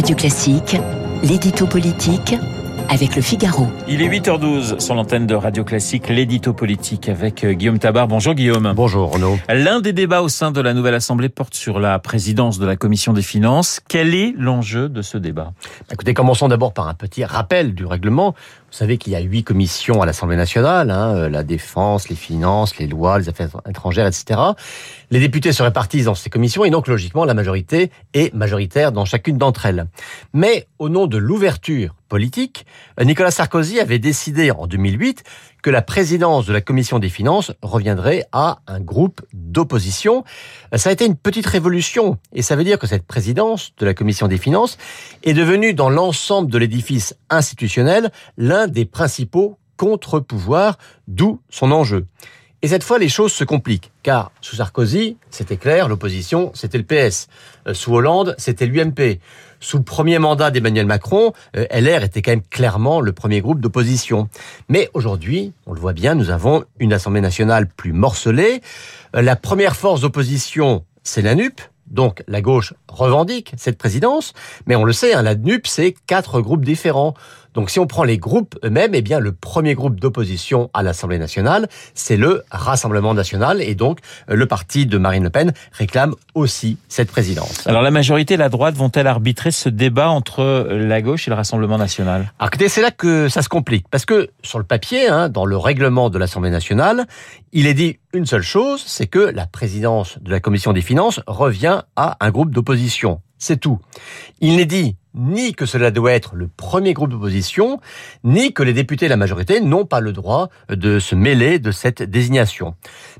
Radio Classique, l'édito politique avec le Figaro. Il est 8h12 sur l'antenne de Radio Classique, l'édito politique avec euh, Guillaume Tabar. Bonjour Guillaume. Bonjour Renaud. L'un des débats au sein de la nouvelle Assemblée porte sur la présidence de la Commission des Finances. Quel est l'enjeu de ce débat? Écoutez, commençons d'abord par un petit rappel du règlement. Vous savez qu'il y a huit commissions à l'Assemblée nationale, hein, euh, la défense, les finances, les lois, les affaires étrangères, etc. Les députés se répartissent dans ces commissions et donc logiquement la majorité est majoritaire dans chacune d'entre elles. Mais au nom de l'ouverture politique, Nicolas Sarkozy avait décidé en 2008 que la présidence de la commission des finances reviendrait à un groupe d'opposition. Ça a été une petite révolution et ça veut dire que cette présidence de la commission des finances est devenue dans l'ensemble de l'édifice institutionnel l'un des principaux contre-pouvoirs, d'où son enjeu. Et cette fois, les choses se compliquent, car sous Sarkozy, c'était clair, l'opposition, c'était le PS. Euh, sous Hollande, c'était l'UMP. Sous le premier mandat d'Emmanuel Macron, euh, LR était quand même clairement le premier groupe d'opposition. Mais aujourd'hui, on le voit bien, nous avons une Assemblée nationale plus morcelée. Euh, la première force d'opposition, c'est la NUP, donc la gauche revendique cette présidence, mais on le sait, hein, la NUP, c'est quatre groupes différents. Donc si on prend les groupes eux-mêmes, eh bien le premier groupe d'opposition à l'Assemblée nationale, c'est le Rassemblement national, et donc le parti de Marine Le Pen réclame aussi cette présidence. Alors la majorité et la droite vont-elles arbitrer ce débat entre la gauche et le Rassemblement national? Alors c'est là que ça se complique, parce que sur le papier, hein, dans le règlement de l'Assemblée nationale, il est dit une seule chose, c'est que la présidence de la Commission des finances revient à un groupe d'opposition. C'est tout. Il n'est dit ni que cela doit être le premier groupe d'opposition, ni que les députés de la majorité n'ont pas le droit de se mêler de cette désignation.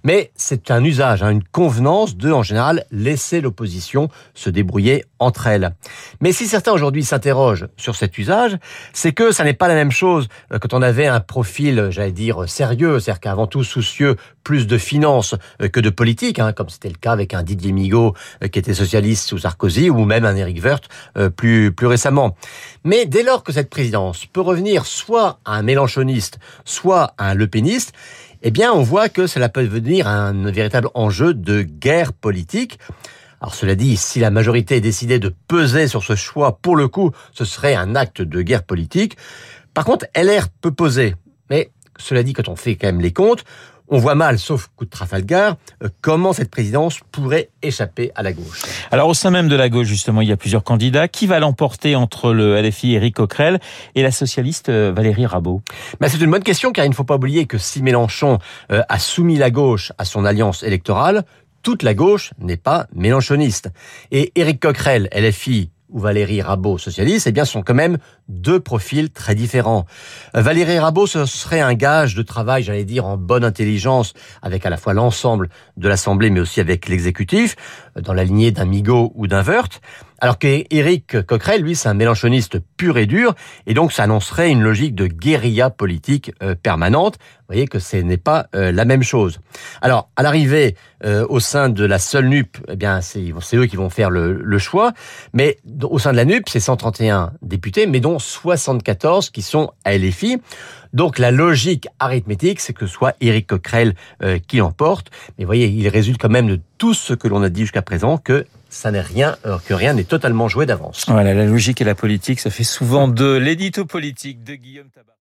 Mais c'est un usage, hein, une convenance de, en général, laisser l'opposition se débrouiller entre elles. Mais si certains aujourd'hui s'interrogent sur cet usage, c'est que ça n'est pas la même chose euh, quand on avait un profil, j'allais dire, sérieux, c'est-à-dire qu'avant tout soucieux plus de finances euh, que de politique, hein, comme c'était le cas avec un Didier Migaud euh, qui était socialiste sous Sarkozy, ou même un Éric Woerth plus plus récemment. Mais dès lors que cette présidence peut revenir soit à un mélanchoniste, soit à un lepéniste, eh bien, on voit que cela peut devenir un véritable enjeu de guerre politique. Alors cela dit, si la majorité décidait de peser sur ce choix, pour le coup, ce serait un acte de guerre politique. Par contre, LR peut poser. Mais cela dit, quand on fait quand même les comptes, on voit mal, sauf coup de Trafalgar, euh, comment cette présidence pourrait échapper à la gauche. Alors au sein même de la gauche, justement, il y a plusieurs candidats. Qui va l'emporter entre le LFI Éric Coquerel et la socialiste euh, Valérie Rabault? Ben, C'est une bonne question, car il ne faut pas oublier que si Mélenchon euh, a soumis la gauche à son alliance électorale, toute la gauche n'est pas mélenchoniste. Et Éric Coquerel, LFI, ou Valérie Rabault, socialiste, eh bien, sont quand même deux profils très différents. Euh, Valérie Rabault, ce serait un gage de travail, j'allais dire, en bonne intelligence, avec à la fois l'ensemble de l'Assemblée, mais aussi avec l'exécutif, euh, dans la lignée d'un Migaud ou d'un Wörth. Alors qu'Éric Coquerel, lui, c'est un mélanchoniste pur et dur, et donc ça annoncerait une logique de guérilla politique euh, permanente. Vous voyez que ce n'est pas euh, la même chose. Alors, à l'arrivée euh, au sein de la seule NUP, eh bien, c'est eux qui vont faire le, le, choix, mais au sein de la NUP, c'est 131 députés, mais dont 74 qui sont à LFI. Donc la logique arithmétique, c'est que soit Éric Coquerel qui l'emporte. Mais vous voyez, il résulte quand même de tout ce que l'on a dit jusqu'à présent que ça n'est rien, que rien n'est totalement joué d'avance. Voilà, la logique et la politique, ça fait souvent de l'édito politique de Guillaume Tabar.